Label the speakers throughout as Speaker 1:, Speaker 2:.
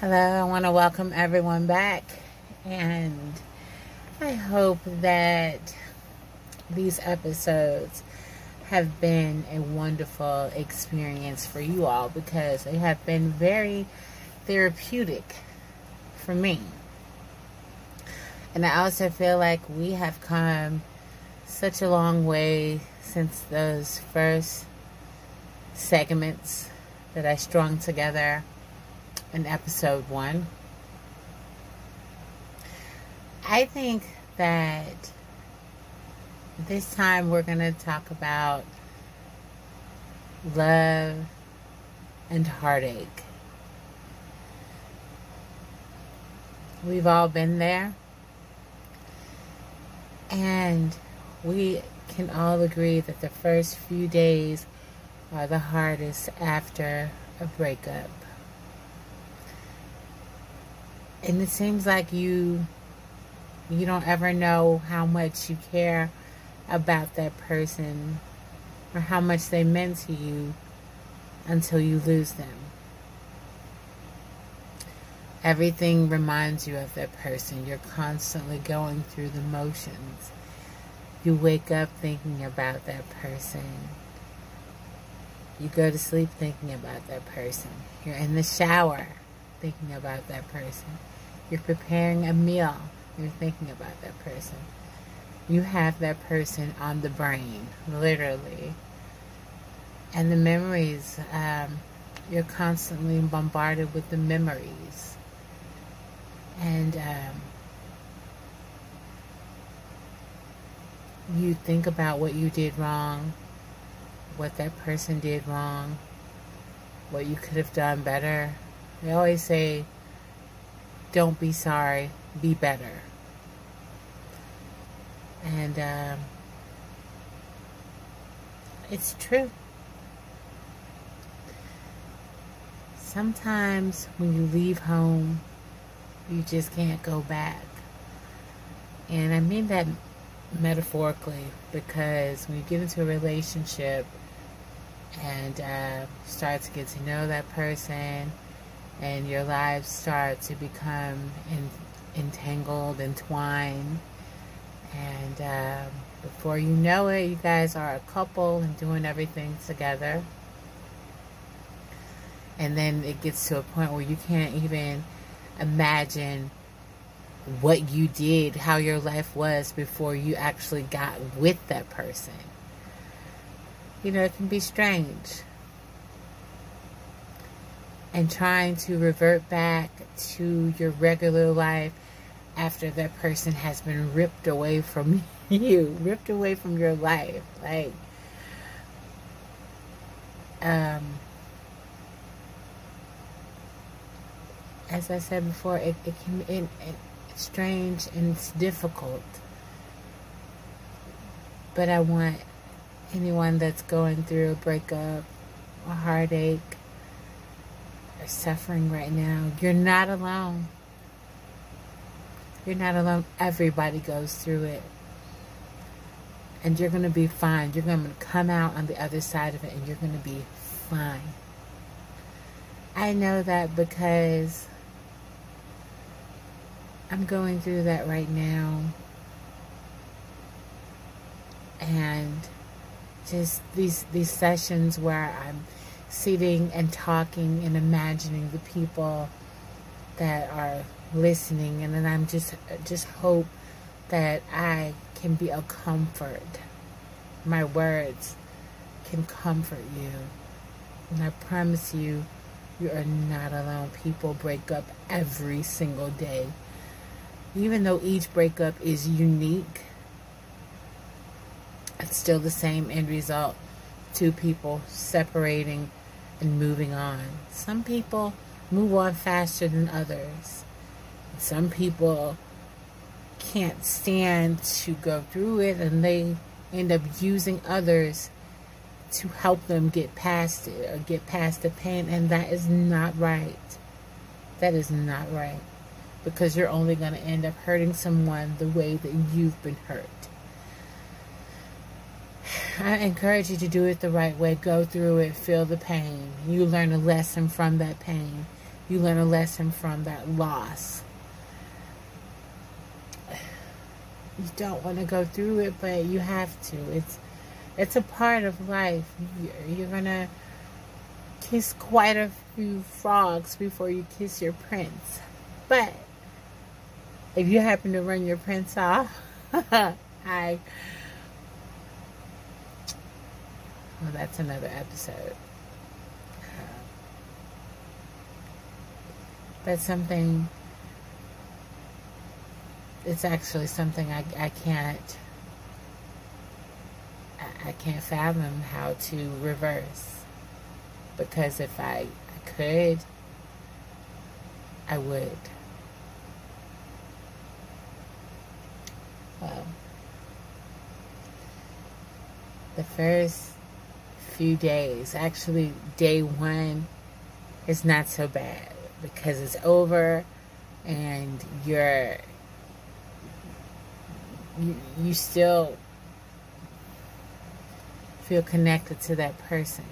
Speaker 1: Hello, I want to welcome everyone back, and I hope that these episodes have been a wonderful experience for you all because they have been very therapeutic for me. And I also feel like we have come such a long way since those first segments that I strung together in episode one. I think that this time we're going to talk about love and heartache. We've all been there. And we can all agree that the first few days are the hardest after a breakup and it seems like you you don't ever know how much you care about that person or how much they meant to you until you lose them. Everything reminds you of that person. You're constantly going through the motions. You wake up thinking about that person. You go to sleep thinking about that person. You're in the shower thinking about that person. You're preparing a meal. You're thinking about that person. You have that person on the brain, literally. And the memories, um, you're constantly bombarded with the memories. And um, you think about what you did wrong, what that person did wrong, what you could have done better. They always say, don't be sorry, be better. And um, it's true. Sometimes when you leave home, you just can't go back. And I mean that metaphorically because when you get into a relationship and uh, start to get to know that person, and your lives start to become in, entangled, entwined, and um, before you know it, you guys are a couple and doing everything together. And then it gets to a point where you can't even imagine what you did, how your life was before you actually got with that person. You know, it can be strange and trying to revert back to your regular life after that person has been ripped away from you, ripped away from your life. Like, um, as I said before, it, it can it, it, it's strange and it's difficult. But I want anyone that's going through a breakup, a heartache, are suffering right now, you're not alone. You're not alone. Everybody goes through it. And you're going to be fine. You're going to come out on the other side of it and you're going to be fine. I know that because I'm going through that right now. And just these these sessions where I'm sitting and talking and imagining the people that are listening and then I'm just just hope that I can be a comfort. My words can comfort you. And I promise you, you are not alone. People break up every single day. Even though each breakup is unique, it's still the same end result. Two people separating and moving on. Some people move on faster than others. Some people can't stand to go through it and they end up using others to help them get past it or get past the pain and that is not right. That is not right. Because you're only going to end up hurting someone the way that you've been hurt. I encourage you to do it the right way. Go through it, feel the pain. You learn a lesson from that pain. you learn a lesson from that loss. You don't want to go through it, but you have to. It's it's a part of life. You're gonna kiss quite a few frogs before you kiss your prince. But if you happen to run your prince off, I well, that's another episode. That's something, it's actually something I, I can't, I, I can't fathom how to reverse. Because if I, I could, I would. Well, the first few days, actually, day one is not so bad because it's over and you're you, you still feel connected to that person.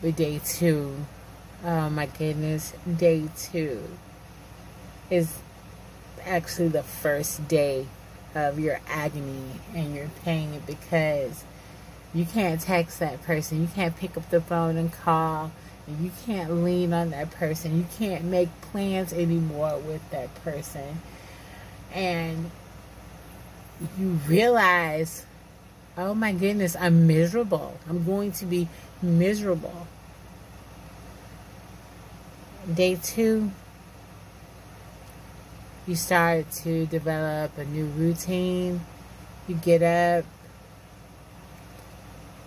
Speaker 1: But day two, oh my goodness, day two is actually the first day of your agony and your pain because you can't text that person. You can't pick up the phone and call you can't lean on that person. You can't make plans anymore with that person. And you realize, oh my goodness, I'm miserable. I'm going to be miserable. Day two, you start to develop a new routine. You get up,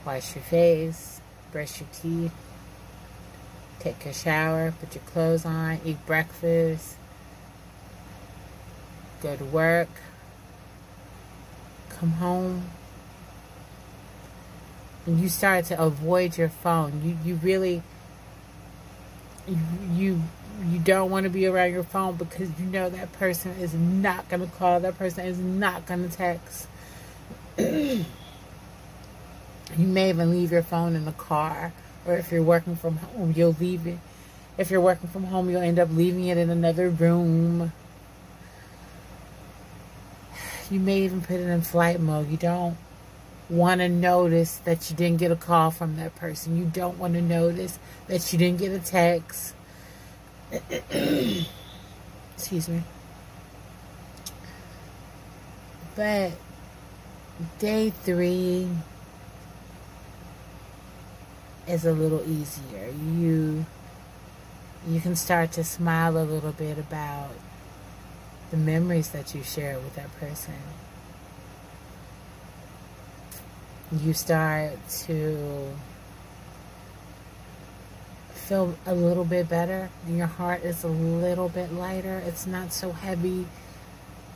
Speaker 1: wash your face, brush your teeth, take a shower, put your clothes on, eat breakfast, go to work, come home, and you start to avoid your phone. You you really you you, you don't want to be around your phone because you know that person is not going to call, that person is not going to text. you may even leave your phone in the car or if you're working from home, you'll leave it. If you're working from home, you'll end up leaving it in another room. You may even put it in flight mode. You don't want to notice that you didn't get a call from that person. You don't want to notice that you didn't get a text. Excuse me. But day three, is a little easier. You you can start to smile a little bit about the memories that you share with that person. You start to feel a little bit better your heart is a little bit lighter. It's not so heavy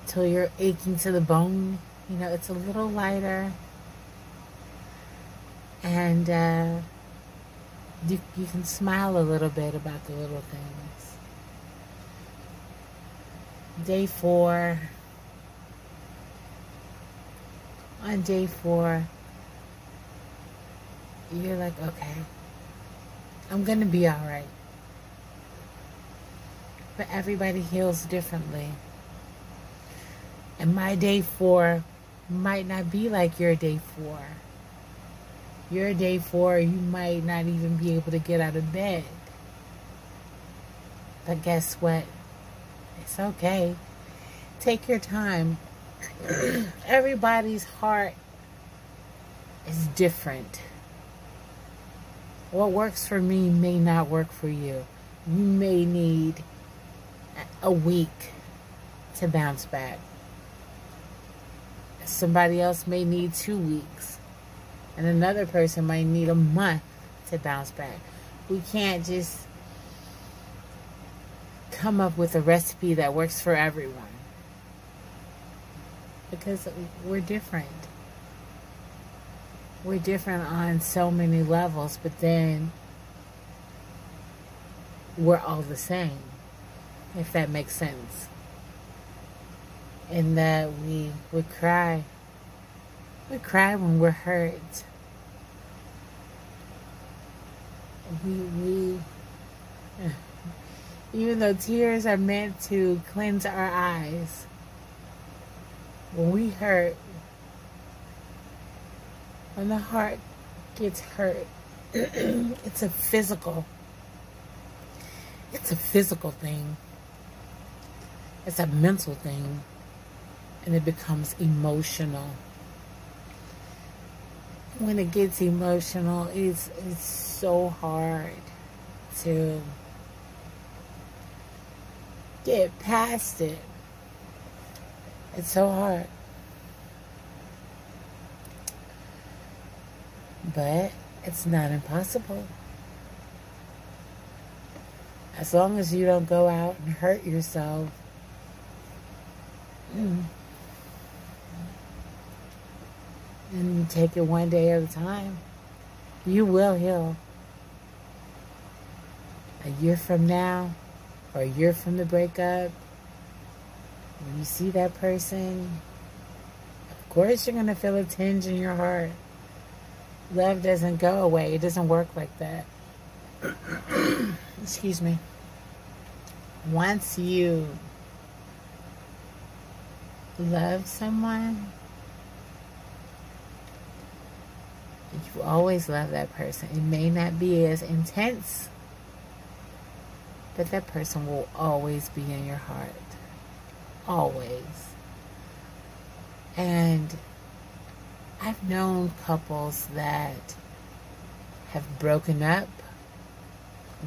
Speaker 1: till you're aching to the bone. You know, it's a little lighter. And uh, you, you can smile a little bit about the little things. Day four. On day four, you're like, okay, I'm going to be all right. But everybody heals differently. And my day four might not be like your day four. Your day four, you might not even be able to get out of bed. But guess what? It's okay. Take your time. Everybody's heart is different. What works for me may not work for you. You may need a week to bounce back. Somebody else may need two weeks and another person might need a month to bounce back. We can't just come up with a recipe that works for everyone because we're different. We're different on so many levels, but then we're all the same, if that makes sense. In that we would cry we cry when we're hurt. We, we, Even though tears are meant to cleanse our eyes, when we hurt, when the heart gets hurt, it's a physical. It's a physical thing. It's a mental thing. And it becomes emotional. When it gets emotional, it's it's so hard to get past it. It's so hard. But it's not impossible. As long as you don't go out and hurt yourself. Mm, and take it one day at a time, you will heal. A year from now, or a year from the breakup, when you see that person, of course you're going to feel a tinge in your heart. Love doesn't go away, it doesn't work like that. Excuse me. Once you love someone, you always love that person. It may not be as intense, but that person will always be in your heart. Always. And I've known couples that have broken up,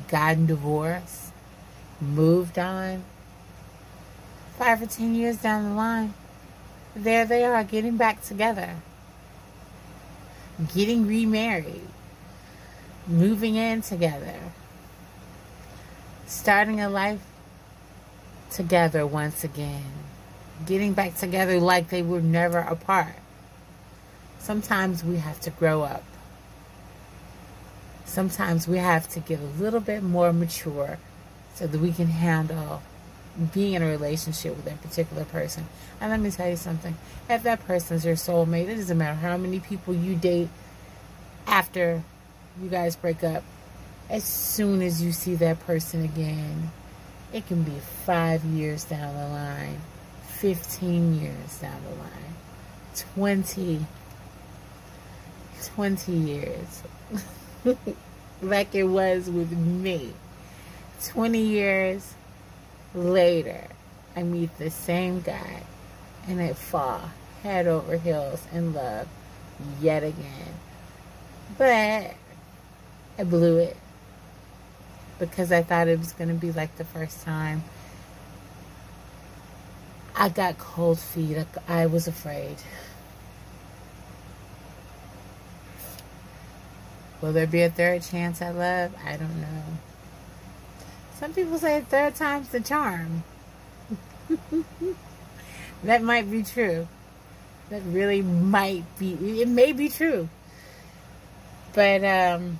Speaker 1: gotten divorced, moved on. Five or ten years down the line, there they are getting back together, getting remarried, moving in together, starting a life together once again, getting back together like they were never apart. Sometimes we have to grow up. Sometimes we have to get a little bit more mature so that we can handle being in a relationship with that particular person. And let me tell you something if that person is your soulmate, it doesn't matter how many people you date after you guys break up, as soon as you see that person again, it can be five years down the line, 15 years down the line, 20, 20 years, like it was with me. 20 years later, I meet the same guy and I fall head over heels in love yet again. But I blew it because I thought it was going to be like the first time. I got cold feet. I was afraid. Will there be a third chance at love? I don't know. Some people say third time's the charm. that might be true. That really might be. It may be true. But, um,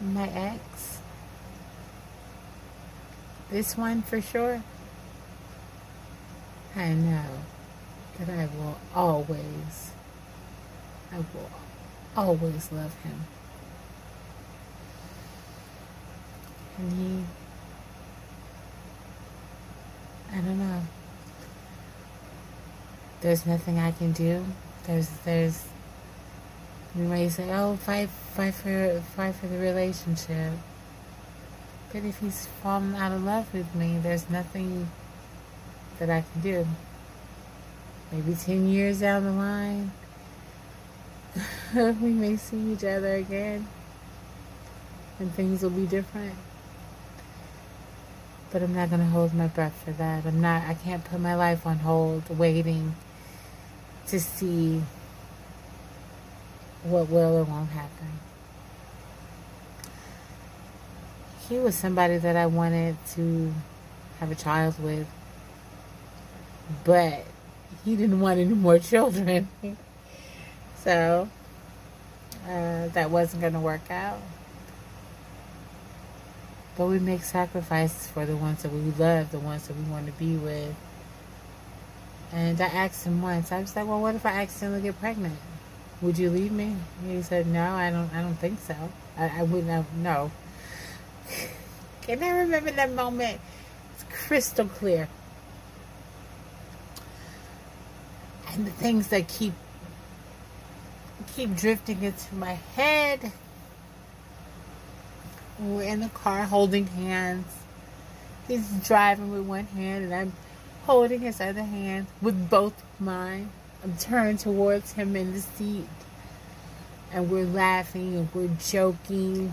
Speaker 1: my ex, this one for sure, I know that I will always, I will always love him. And he, I don't know. There's nothing I can do. There's, there's, you may say, oh, fight, fight for, fight for the relationship. But if he's fallen out of love with me, there's nothing that I can do. Maybe 10 years down the line, we may see each other again and things will be different. But I'm not going to hold my breath for that. I'm not, I can't put my life on hold waiting to see what will or won't happen. He was somebody that I wanted to have a child with, but he didn't want any more children. so uh, that wasn't going to work out. But we make sacrifices for the ones that we love, the ones that we want to be with. And I asked him once, I was like, well, what if I accidentally get pregnant? would you leave me? He said, no, I don't, I don't think so. I, I wouldn't have, no. Can I remember that moment? It's crystal clear. And the things that keep, keep drifting into my head. We're in the car holding hands. He's driving with one hand and I'm holding his other hand with both mine. I'm turned towards him in the seat. And we're laughing and we're joking.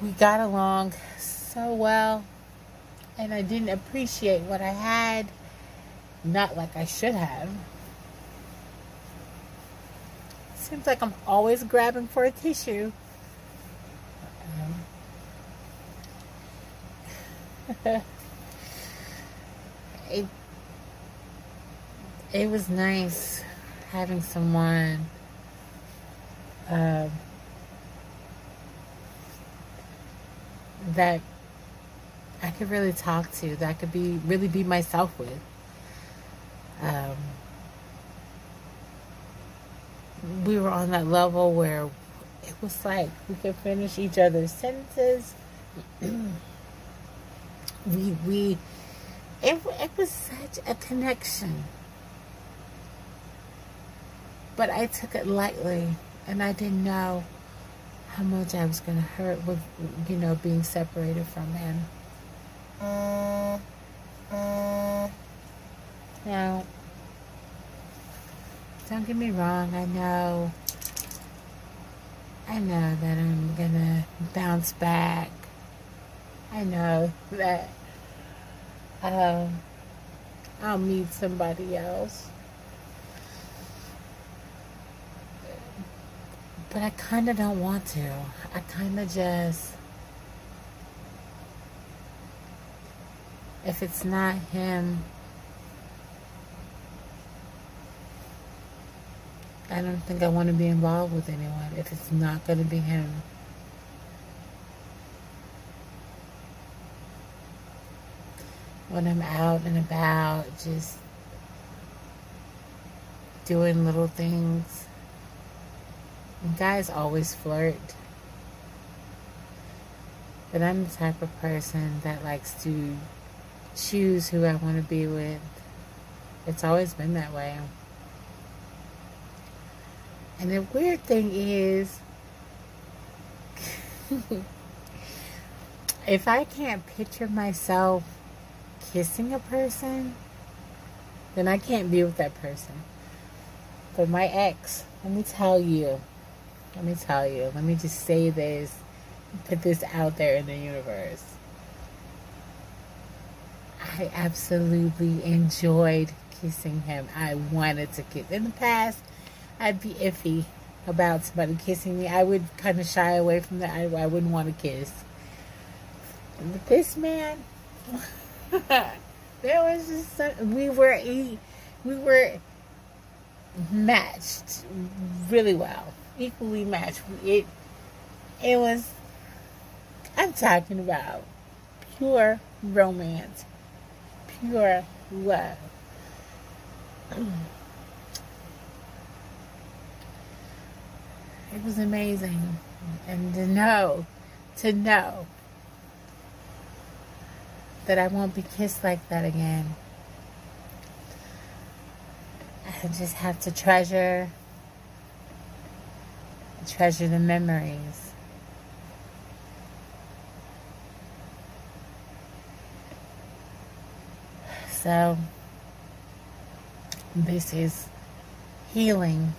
Speaker 1: We got along so well. And I didn't appreciate what I had. Not like I should have. Seems like I'm always grabbing for a tissue. It it was nice having someone uh, that I could really talk to, that I could be really be myself with. Um, we were on that level where it was like we could finish each other's sentences. we we it, it was such a connection but I took it lightly and I didn't know how much I was going to hurt with, you know, being separated from him. Now, don't get me wrong, I know, I know that I'm to bounce back. I know that um, I'll meet somebody else. But I kind of don't want to. I kind of just. If it's not him, I don't think I want to be involved with anyone if it's not going to be him. When I'm out and about, just doing little things guys always flirt. But I'm the type of person that likes to choose who I want to be with. It's always been that way. And the weird thing is, if I can't picture myself kissing a person, then I can't be with that person. But my ex, let me tell you, let me tell you, let me just say this, put this out there in the universe. I absolutely enjoyed kissing him. I wanted to kiss. In the past, I'd be iffy about somebody kissing me. I would kind of shy away from that. I, I wouldn't want to kiss. But this man, there was just we were we were matched really well equally matched. It it was I'm talking about pure romance, pure love. It was amazing. And to know, to know that I won't be kissed like that again. I just have to treasure treasure the memories. So, this is healing.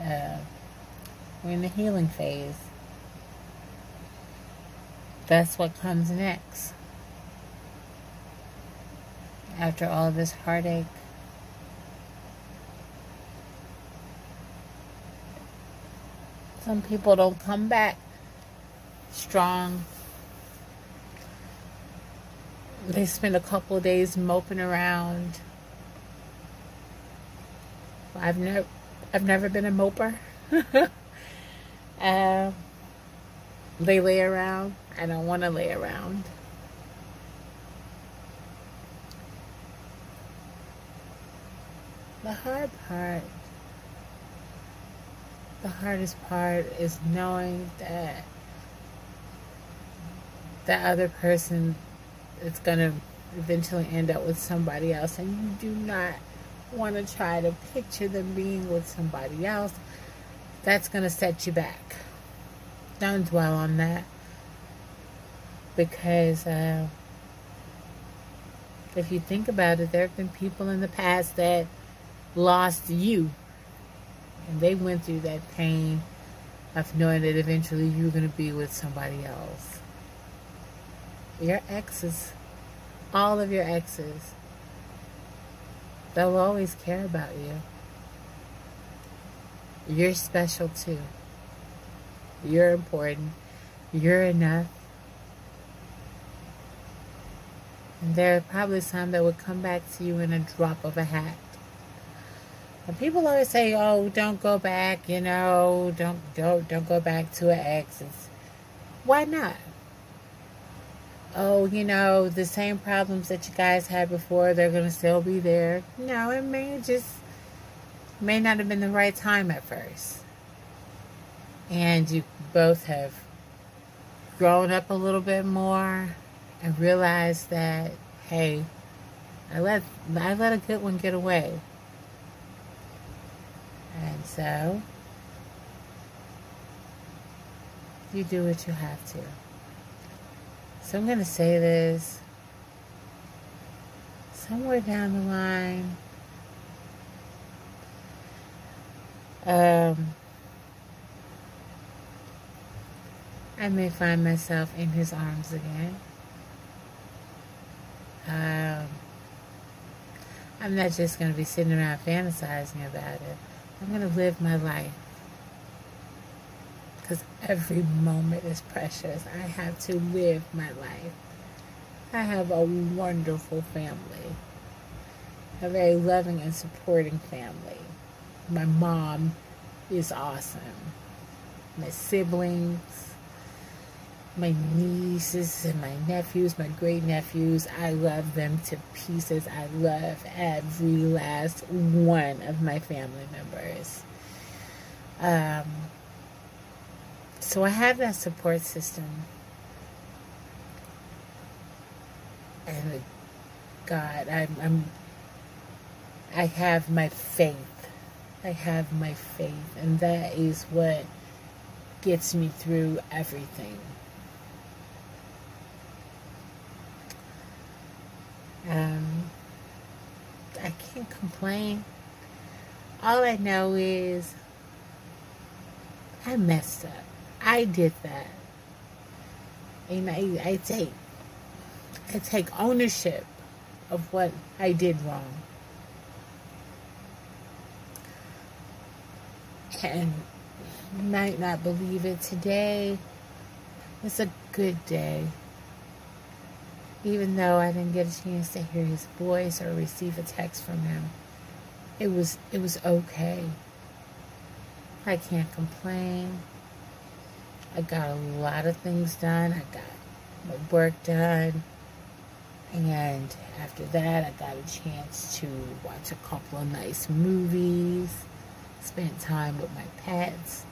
Speaker 1: Uh, we're in the healing phase. That's what comes next. After all this heartache, Some people don't come back strong. They spend a couple days moping around. I've never, I've never been a moper. uh, they lay around. I don't want to lay around. the hard part, the hardest part is knowing that that other person is going to eventually end up with somebody else and you do not want to try to picture them being with somebody else that's going to set you back don't dwell on that because uh, if you think about it there have been people in the past that lost you and they went through that pain of knowing that eventually you're going to be with somebody else your exes all of your exes. They'll always care about you. You're special too. You're important. You're enough. And there are probably some that would come back to you in a drop of a hat. And people always say, "Oh, don't go back," you know, don't don't don't go back to an ex. It's, why not? oh, you know, the same problems that you guys had before, they're to still be there. No, it may just, may not have been the right time at first. And you both have grown up a little bit more and realized that, hey, I let, I let a good one get away. And so, you do what you have to. So I'm to say this somewhere down the line. Um, I may find myself in his arms again. Um, I'm not just going to be sitting around fantasizing about it. I'm going to live my life because every moment is precious. I have to live my life. I have a wonderful family, a very loving and supporting family. My mom is awesome. My siblings, my nieces and my nephews, my great nephews, I love them to pieces. I love every last one of my family members. Um, so I have that support system. And God, I'm, I'm I have my faith. I have my faith. And that is what gets me through everything. Um, I can't complain. All I know is I messed up. I did that. And I, I take I take ownership of what I did wrong. And might not believe it today. It's a good day. Even though I didn't get a chance to hear his voice or receive a text from him. It was it was okay. I can't complain. I got a lot of things done. I got my work done. And after that, I got a chance to watch a couple of nice movies, spent time with my pets,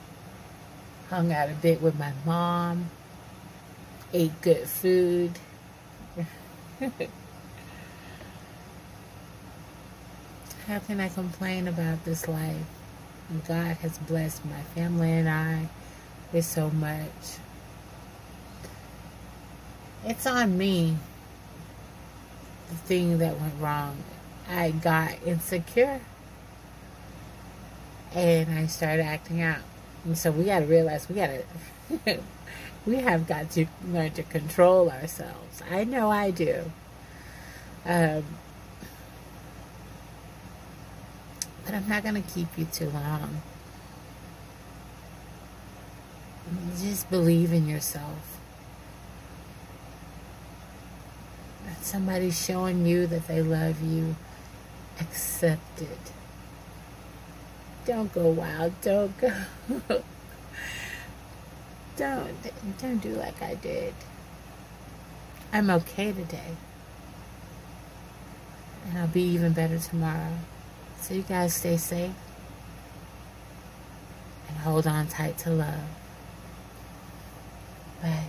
Speaker 1: hung out a bit with my mom, ate good food. How can I complain about this life? God has blessed my family and I with so much. It's on me, the thing that went wrong. I got insecure and I started acting out. And so we got to realize we got to, we have got to learn to control ourselves. I know I do. Um, but I'm not going to keep you too long. Just believe in yourself. That somebody's showing you that they love you. Accept it. Don't go wild. Don't go. don't don't do like I did. I'm okay today. And I'll be even better tomorrow. So you guys stay safe. And hold on tight to love. Bye.